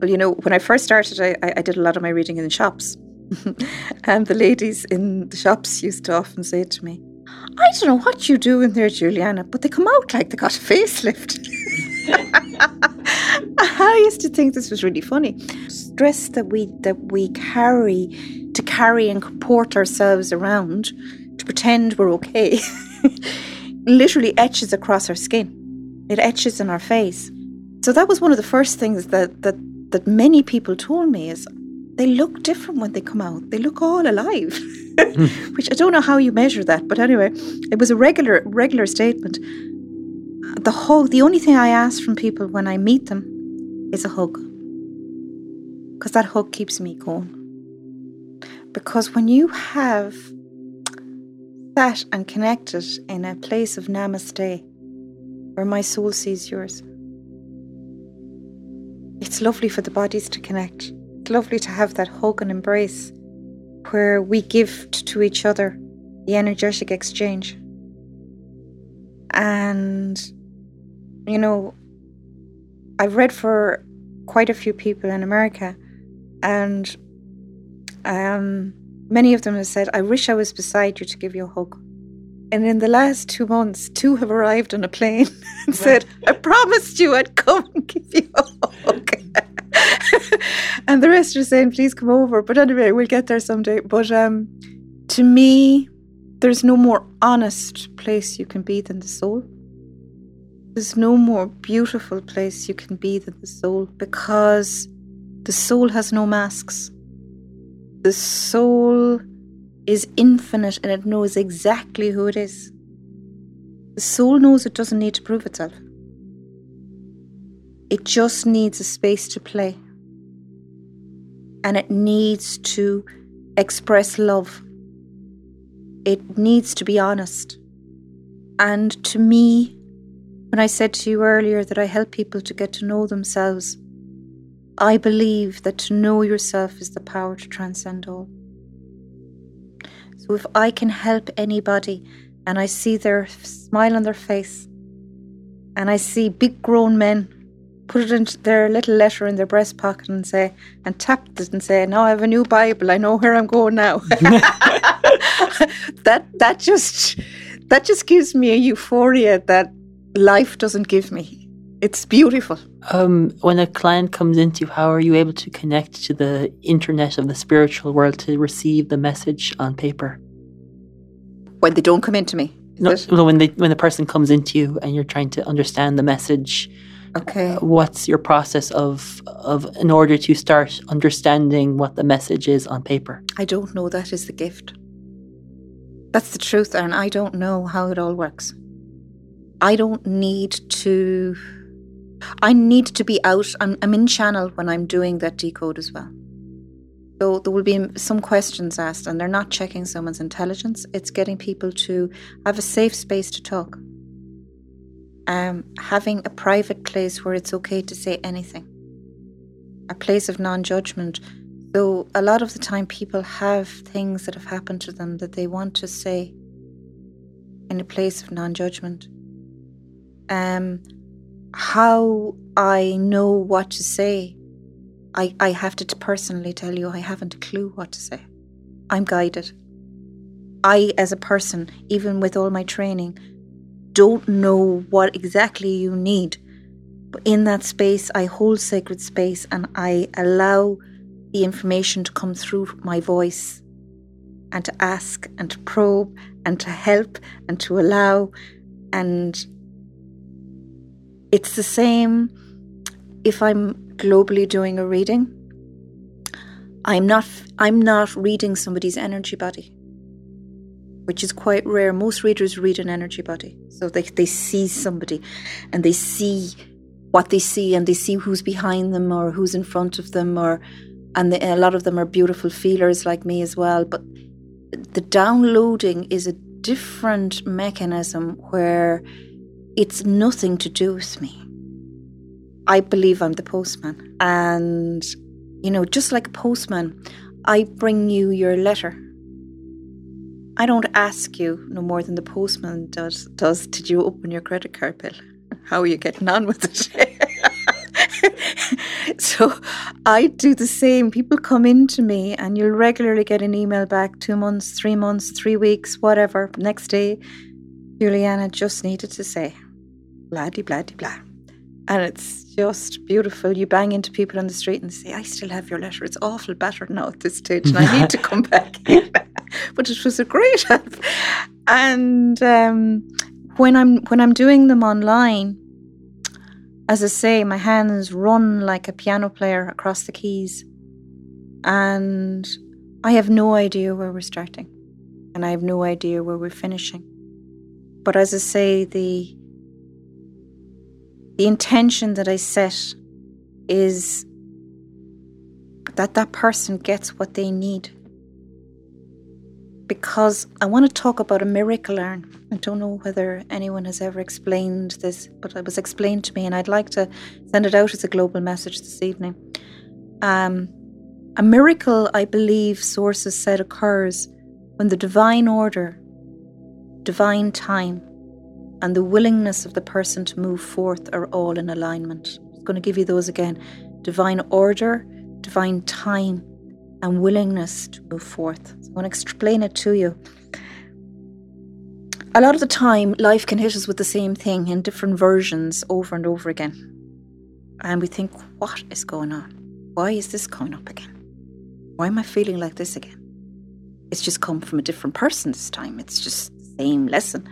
Well, you know, when I first started, I, I did a lot of my reading in the shops. and the ladies in the shops used to often say to me, I don't know what you do in there, Julianna, but they come out like they got a facelift. I used to think this was really funny. Stress that we that we carry to carry and comport ourselves around to pretend we're okay literally etches across our skin. It etches in our face. So that was one of the first things that that that many people told me is they look different when they come out. They look all alive. Hmm. Which I don't know how you measure that, but anyway, it was a regular regular statement. The hug, the only thing I ask from people when I meet them is a hug. Because that hug keeps me going. Because when you have sat and connected in a place of namaste, where my soul sees yours, it's lovely for the bodies to connect. It's lovely to have that hug and embrace where we give to each other the energetic exchange. And, you know, I've read for quite a few people in America, and um, many of them have said, I wish I was beside you to give you a hug. And in the last two months, two have arrived on a plane and said, I promised you I'd come and give you a hug. and the rest are saying, please come over. But anyway, we'll get there someday. But um, to me, there's no more honest place you can be than the soul. There's no more beautiful place you can be than the soul because the soul has no masks. The soul is infinite and it knows exactly who it is. The soul knows it doesn't need to prove itself. It just needs a space to play. And it needs to express love. It needs to be honest. And to me, when I said to you earlier that I help people to get to know themselves, I believe that to know yourself is the power to transcend all. So if I can help anybody and I see their smile on their face, and I see big grown men put it into their little letter in their breast pocket and say, and tap it and say, Now I have a new Bible, I know where I'm going now. that that just that just gives me a euphoria that life doesn't give me. It's beautiful. Um, when a client comes into you, how are you able to connect to the internet of the spiritual world to receive the message on paper? When they don't come into me. No, no, when they when the person comes into you and you're trying to understand the message. Okay. What's your process of of in order to start understanding what the message is on paper? I don't know. That is the gift. That's the truth, and I don't know how it all works. I don't need to. I need to be out. I'm, I'm in channel when I'm doing that decode as well. So there will be some questions asked, and they're not checking someone's intelligence. It's getting people to have a safe space to talk. Um, having a private place where it's okay to say anything, a place of non judgment. So a lot of the time, people have things that have happened to them that they want to say in a place of non judgment. Um, how I know what to say, I, I have to personally tell you, I haven't a clue what to say. I'm guided. I, as a person, even with all my training, don't know what exactly you need. But in that space, I hold sacred space and I allow the information to come through my voice and to ask and to probe and to help and to allow. And it's the same if I'm globally doing a reading. I'm not I'm not reading somebody's energy body, which is quite rare. Most readers read an energy body. So they, they see somebody and they see what they see and they see who's behind them or who's in front of them or and the, a lot of them are beautiful feelers like me as well. But the downloading is a different mechanism where it's nothing to do with me. I believe I'm the postman. And, you know, just like a postman, I bring you your letter. I don't ask you no more than the postman does, does did you open your credit card bill? How are you getting on with it? so I do the same. People come into me and you'll regularly get an email back two months, three months, three weeks, whatever. Next day, Julianna just needed to say, blah, de, blah, de, blah. And it's just beautiful. You bang into people on the street and say, I still have your letter. It's awful battered now at this stage and I need to come back. but it was a great help. And um, when I'm when I'm doing them online, as I say, my hands run like a piano player across the keys. And I have no idea where we're starting. And I have no idea where we're finishing. But as I say, the the intention that I set is that that person gets what they need because I want to talk about a miracle urn. I don't know whether anyone has ever explained this, but it was explained to me, and I'd like to send it out as a global message this evening. Um, a miracle, I believe, sources said occurs when the divine order, divine time, and the willingness of the person to move forth are all in alignment. I'm going to give you those again divine order, divine time, and willingness to move forth. So I want to explain it to you. A lot of the time, life can hit us with the same thing in different versions over and over again. And we think, what is going on? Why is this coming up again? Why am I feeling like this again? It's just come from a different person this time. It's just the same lesson.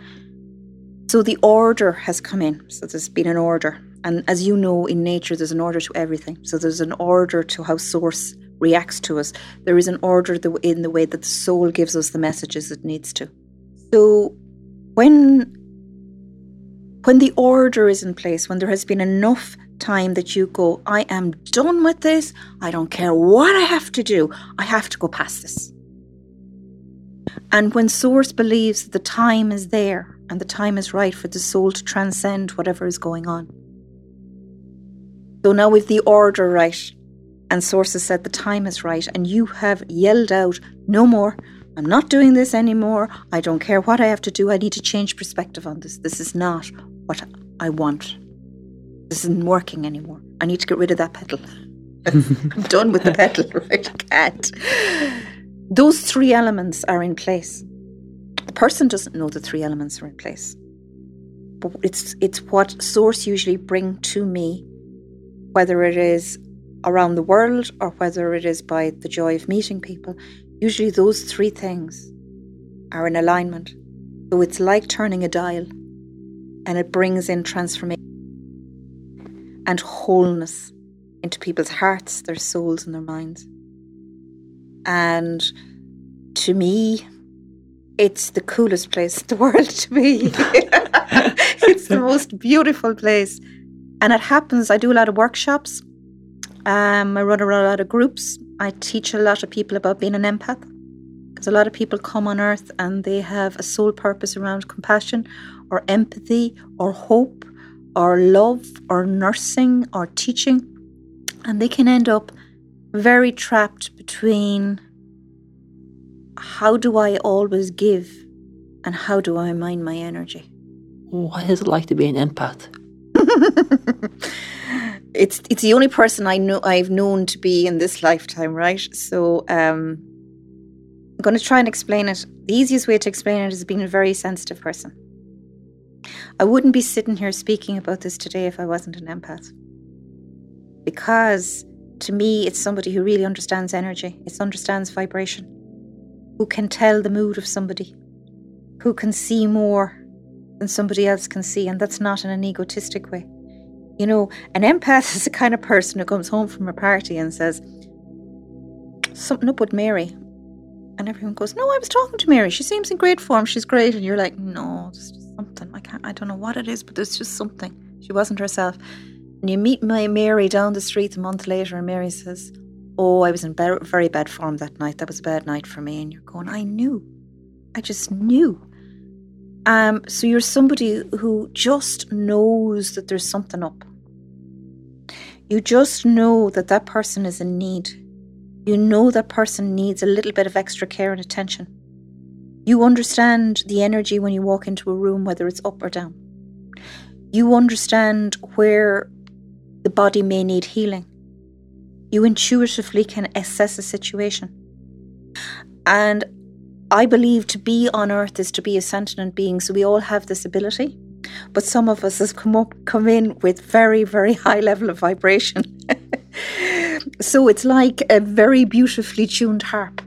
So the order has come in. So there's been an order. And as you know, in nature, there's an order to everything. So there's an order to how Source reacts to us. There is an order in the way that the soul gives us the messages it needs to. So when when the order is in place, when there has been enough time that you go, I am done with this, I don't care what I have to do, I have to go past this. And when Source believes that the time is there and the time is right for the soul to transcend whatever is going on. So now we've the order right, and sources said the time is right, and you have yelled out, No more. I'm not doing this anymore. I don't care what I have to do. I need to change perspective on this. This is not what I want. This isn't working anymore. I need to get rid of that pedal. I'm done with the pedal, right? I can't. Those three elements are in place. The person doesn't know the three elements are in place. But it's it's what source usually bring to me, whether it is around the world or whether it is by the joy of meeting people, usually those three things are in alignment. So it's like turning a dial and it brings in transformation and wholeness into people's hearts, their souls, and their minds. And to me, it's the coolest place in the world to be. it's the most beautiful place. And it happens, I do a lot of workshops um, I run a lot of groups. I teach a lot of people about being an empath because a lot of people come on earth and they have a sole purpose around compassion or empathy or hope or love or nursing or teaching. And they can end up very trapped between how do I always give and how do I mind my energy? What is it like to be an empath? it's it's the only person I know I've known to be in this lifetime, right? So um, I'm going to try and explain it. The easiest way to explain it is being a very sensitive person. I wouldn't be sitting here speaking about this today if I wasn't an empath. Because to me, it's somebody who really understands energy, it understands vibration, who can tell the mood of somebody, who can see more than somebody else can see, and that's not in an egotistic way. You know, an empath is the kind of person who comes home from a party and says, Something up with Mary. And everyone goes, No, I was talking to Mary. She seems in great form. She's great. And you're like, No, there's just something. I can't, I don't know what it is, but there's just something. She wasn't herself. And you meet my Mary down the street a month later, and Mary says, Oh, I was in very bad form that night. That was a bad night for me. And you're going, I knew. I just knew. Um, so you're somebody who just knows that there's something up. You just know that that person is in need. You know that person needs a little bit of extra care and attention. You understand the energy when you walk into a room, whether it's up or down. You understand where the body may need healing. You intuitively can assess a situation. And I believe to be on earth is to be a sentient being. So we all have this ability. But some of us has come up come in with very, very high level of vibration. so it's like a very beautifully tuned harp.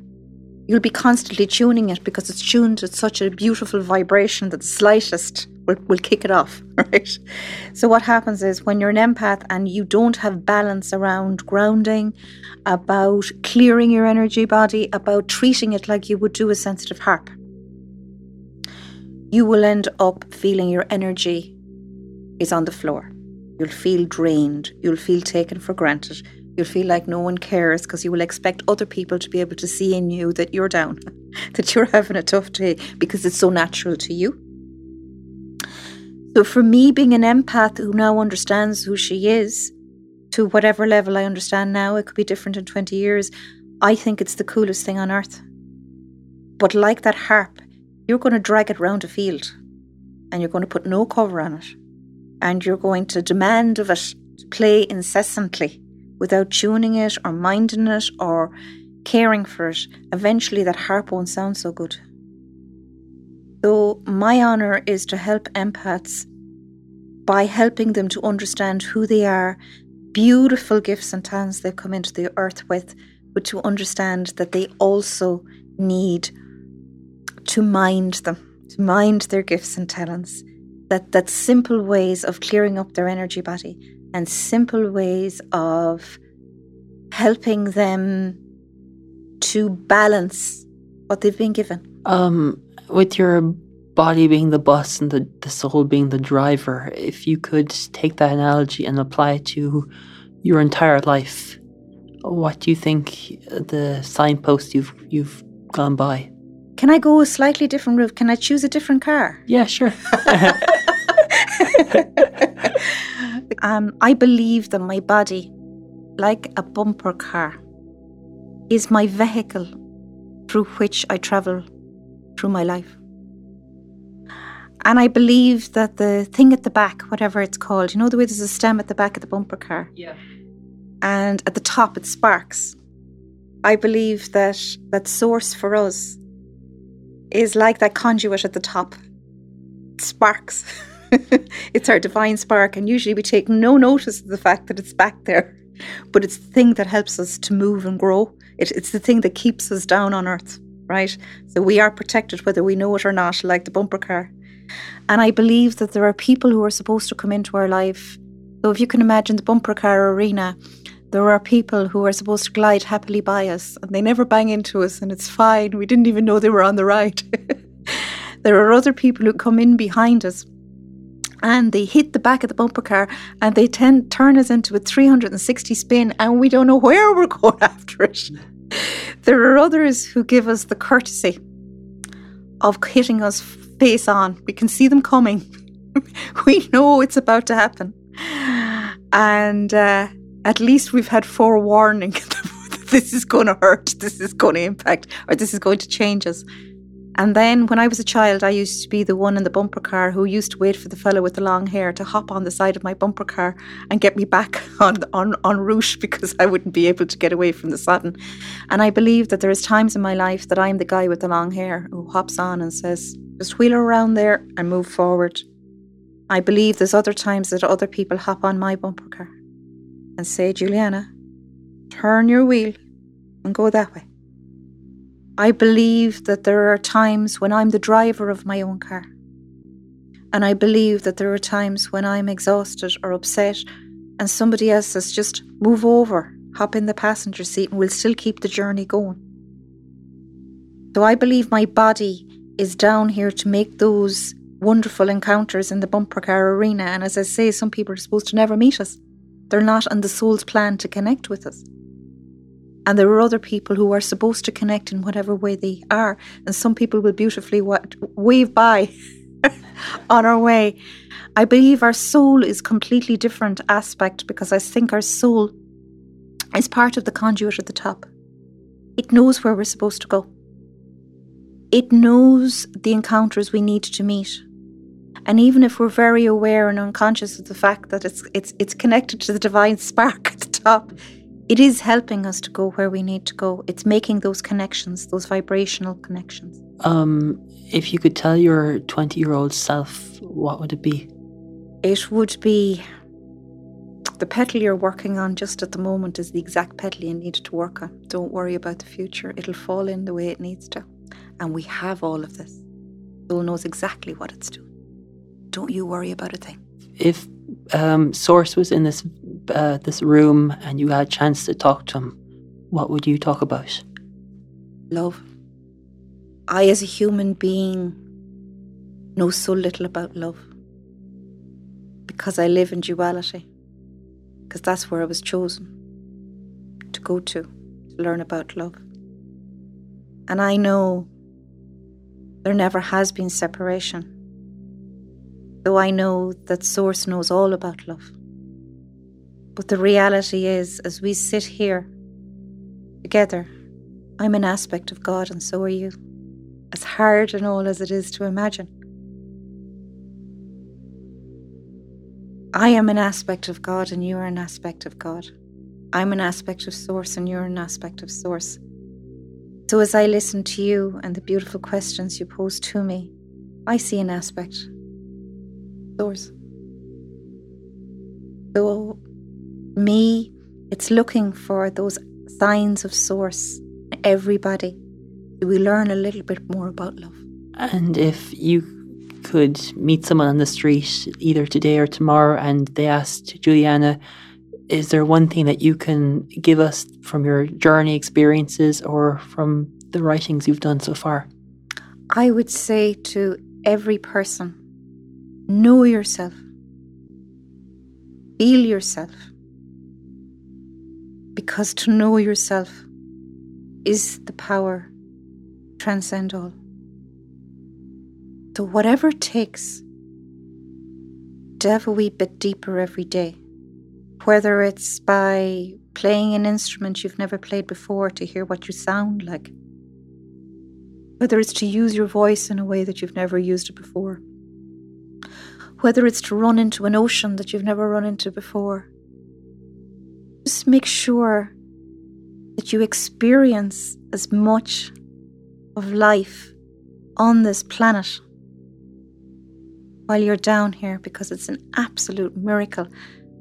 You'll be constantly tuning it because it's tuned at such a beautiful vibration that the slightest will, will kick it off, right? So, what happens is when you're an empath and you don't have balance around grounding, about clearing your energy body, about treating it like you would do a sensitive harp, you will end up feeling your energy is on the floor. You'll feel drained. You'll feel taken for granted. You'll feel like no one cares because you will expect other people to be able to see in you that you're down, that you're having a tough day because it's so natural to you. So, for me, being an empath who now understands who she is, to whatever level I understand now, it could be different in 20 years, I think it's the coolest thing on earth. But like that harp, you're going to drag it round a field and you're going to put no cover on it and you're going to demand of it to play incessantly without tuning it or minding it or caring for it. Eventually, that harp won't sound so good. So, my honour is to help empaths by helping them to understand who they are, beautiful gifts and talents they've come into the earth with, but to understand that they also need to mind them, to mind their gifts and talents. That, that simple ways of clearing up their energy body and simple ways of helping them to balance what they've been given. Um, with your body being the bus and the, the soul being the driver, if you could take that analogy and apply it to your entire life, what do you think the signpost you've you've gone by? Can I go a slightly different route? Can I choose a different car? Yeah, sure. um, I believe that my body, like a bumper car, is my vehicle through which I travel through my life. And I believe that the thing at the back, whatever it's called, you know, the way there's a stem at the back of the bumper car? Yeah. And at the top it sparks. I believe that that source for us is like that conduit at the top. Sparks. it's our divine spark, and usually we take no notice of the fact that it's back there. But it's the thing that helps us to move and grow. It, it's the thing that keeps us down on earth, right? So we are protected whether we know it or not, like the bumper car. And I believe that there are people who are supposed to come into our life. So if you can imagine the bumper car arena, there are people who are supposed to glide happily by us and they never bang into us and it's fine. We didn't even know they were on the ride. there are other people who come in behind us and they hit the back of the bumper car and they tend turn us into a 360 spin and we don't know where we're going after it. there are others who give us the courtesy of hitting us face on. We can see them coming. we know it's about to happen. And uh, at least we've had forewarning that this is going to hurt, this is going to impact, or this is going to change us. And then when I was a child, I used to be the one in the bumper car who used to wait for the fellow with the long hair to hop on the side of my bumper car and get me back on on on route because I wouldn't be able to get away from the sudden. And I believe that there is times in my life that I'm the guy with the long hair who hops on and says, "Just wheel around there and move forward." I believe there's other times that other people hop on my bumper car and say, "Julianna, turn your wheel and go that way." I believe that there are times when I'm the driver of my own car. And I believe that there are times when I'm exhausted or upset and somebody else says, just move over, hop in the passenger seat, and we'll still keep the journey going. So I believe my body is down here to make those wonderful encounters in the bumper car arena. And as I say, some people are supposed to never meet us, they're not on the soul's plan to connect with us. And there are other people who are supposed to connect in whatever way they are. And some people will beautifully wave by on our way. I believe our soul is completely different aspect because I think our soul is part of the conduit at the top. It knows where we're supposed to go. It knows the encounters we need to meet. And even if we're very aware and unconscious of the fact that it's it's it's connected to the divine spark at the top, it is helping us to go where we need to go. It's making those connections, those vibrational connections. Um, if you could tell your 20 year old self, what would it be? It would be the petal you're working on just at the moment is the exact petal you need to work on. Don't worry about the future, it'll fall in the way it needs to. And we have all of this. Soul knows exactly what it's doing. Don't you worry about a thing. If um, Source was in this uh, this room and you had a chance to talk to him, what would you talk about? Love. I, as a human being, know so little about love because I live in duality, because that's where I was chosen to go to, to learn about love. And I know there never has been separation, though I know that Source knows all about love. But the reality is, as we sit here together, I'm an aspect of God, and so are you. As hard and all as it is to imagine. I am an aspect of God, and you are an aspect of God. I'm an aspect of Source, and you're an aspect of Source. So, as I listen to you and the beautiful questions you pose to me, I see an aspect. Source. So, me, it's looking for those signs of Source. Everybody. We learn a little bit more about love. And if you could meet someone on the street either today or tomorrow and they asked Julianna, is there one thing that you can give us from your journey experiences or from the writings you've done so far? I would say to every person know yourself, feel yourself, because to know yourself is the power transcend all. So, whatever it takes, delve a wee bit deeper every day. Whether it's by playing an instrument you've never played before to hear what you sound like, whether it's to use your voice in a way that you've never used it before, whether it's to run into an ocean that you've never run into before. Just make sure that you experience as much of life on this planet while you're down here because it's an absolute miracle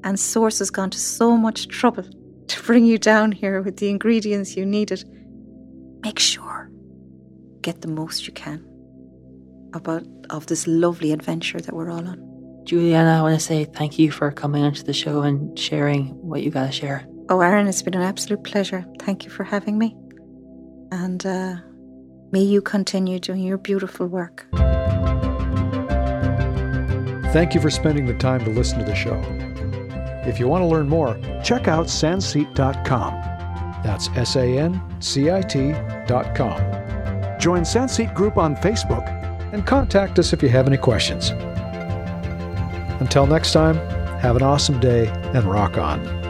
and Source has gone to so much trouble to bring you down here with the ingredients you needed. Make sure get the most you can about of this lovely adventure that we're all on. Julianna, I want to say thank you for coming onto the show and sharing what you got to share. Oh, Aaron, it's been an absolute pleasure. Thank you for having me. And uh, may you continue doing your beautiful work. Thank you for spending the time to listen to the show. If you want to learn more, check out sancit.com. That's S A N C I T.com. Join Sancit Group on Facebook and contact us if you have any questions. Until next time, have an awesome day and rock on.